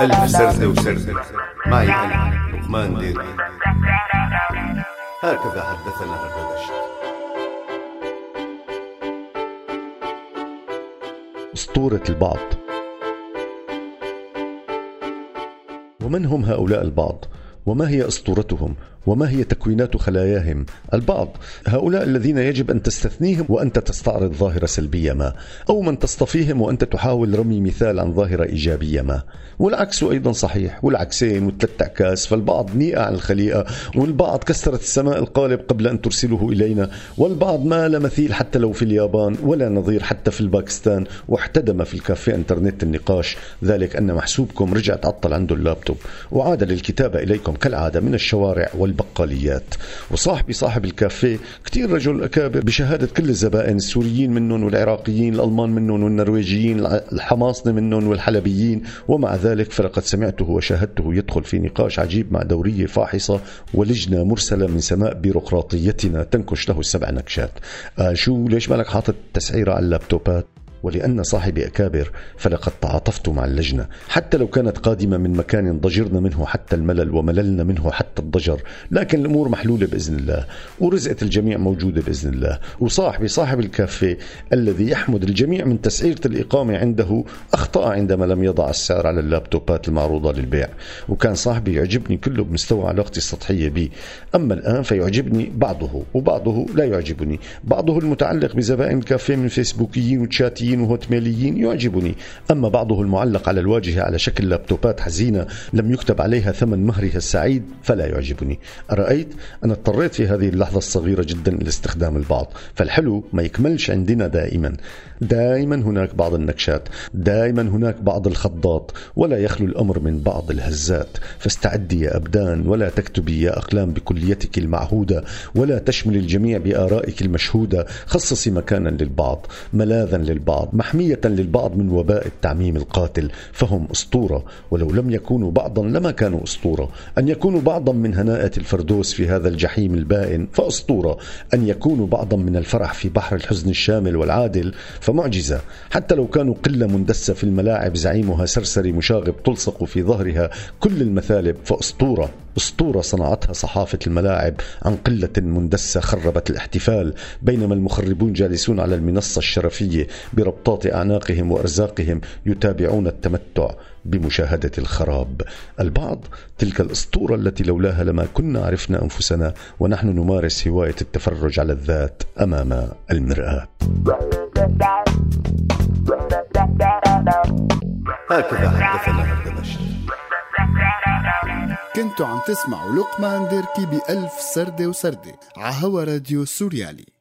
ألف سردة وسردة معي أنا لقمان ديري. هكذا حدثنا هردشت أسطورة البعض. ومن هم هؤلاء البعض؟ وما هي أسطورتهم؟ وما هي تكوينات خلاياهم؟ البعض. هؤلاء الذين يجب أن تستثنيهم وأنت تستعرض ظاهرة سلبية ما أو من تصطفيهم وأنت تحاول رمي مثال عن ظاهرة إيجابية ما. والعكس أيضا صحيح. والعكسين والثلاث عكاس فالبعض نيئه عن الخليقة والبعض كسرت السماء القالب قبل أن ترسله إلينا. والبعض ما لا مثيل حتى لو في اليابان ولا نظير حتى في الباكستان واحتدم في الكافيه إنترنت النقاش. ذلك أن محسوبكم رجع تعطل عنده اللابتوب. وعاد للكتابة إليكم كالعادة من الشوارع والبقاليات وصاحبي صاحب الكافيه كتير رجل أكابر بشهادة كل الزبائن السوريين منهم والعراقيين الألمان منهم والنرويجيين الحماصنة منهم والحلبيين. ومع ذلك فلقد سمعته وشاهدته يدخل في نقاش عجيب مع دورية فاحصة ولجنة مرسلة من سماء بيروقراطيتنا تنكش له السبع نكشات. آه شو ليش مالك حاطط تسعيرة على اللابتوبات؟ ولأن صاحبي أكابر فلقد تعاطفت مع اللجنة حتى لو كانت قادمة من مكان ضجرنا منه حتى الملل ومللنا منه حتى الضجر لكن الأمور محلولة بإذن الله ورزقة الجميع موجودة بإذن الله وصاحبي صاحب الكافيه الذي يحمد الجميع من تسعيرة الإقامة عنده أخطأ عندما لم يضع السعر على اللابتوبات المعروضة للبيع وكان صاحبي يعجبني كله بمستوى علاقتي السطحية به أما الآن فيعجبني بعضه وبعضه لا يعجبني بعضه المتعلق بزبائن الكافيه من فيسبوكيين وتشاتيين صحفيين وهوتميليين يعجبني. أما بعضه المعلق على الواجهة على شكل لابتوبات حزينة لم يكتب عليها ثمن مهرها السعيد فلا يعجبني. أرأيت؟ أنا اضطريت في هذه اللحظة الصغيرة جدا لاستخدام البعض. فالحلو ما يكملش عندنا دائما. دائما هناك بعض النكشات. دائما هناك بعض الخضات. ولا يخلو الأمر من بعض الهزات. فاستعدي يا أبدان. ولا تكتبي يا أقلام بكليتك المعهودة. ولا تشمل الجميع بآرائك المشهودة. خصصي مكانا للبعض. ملاذا للبعض. محمية للبعض من وباء التعميم القاتل فهم أسطورة. ولو لم يكونوا بعضا لما كانوا أسطورة. أن يكونوا بعضا من هناءة الفردوس في هذا الجحيم البائن فأسطورة. أن يكونوا بعضا من الفرح في بحر الحزن الشامل والعادل فمعجزة. حتى لو كانوا قلة مندسة في الملاعب زعيمها سرسري مشاغب تلصق في ظهرها كل المثالب فأسطورة. أسطورة صنعتها صحافة الملاعب عن قلة مندسة خربت الاحتفال بينما المخربون جالسون على المنصة الشرفية بربطات أعناقهم وأرزاقهم يتابعون التمتع بمشاهدة الخراب. البعض تلك الأسطورة التي لولاها لما كنا عرفنا أنفسنا ونحن نمارس هواية التفرج على الذات أمام المرآة. هكذا. كنتوا عم تسمعوا لقمان ديركي بألف سردة وسردة عهوا راديو سوريالي.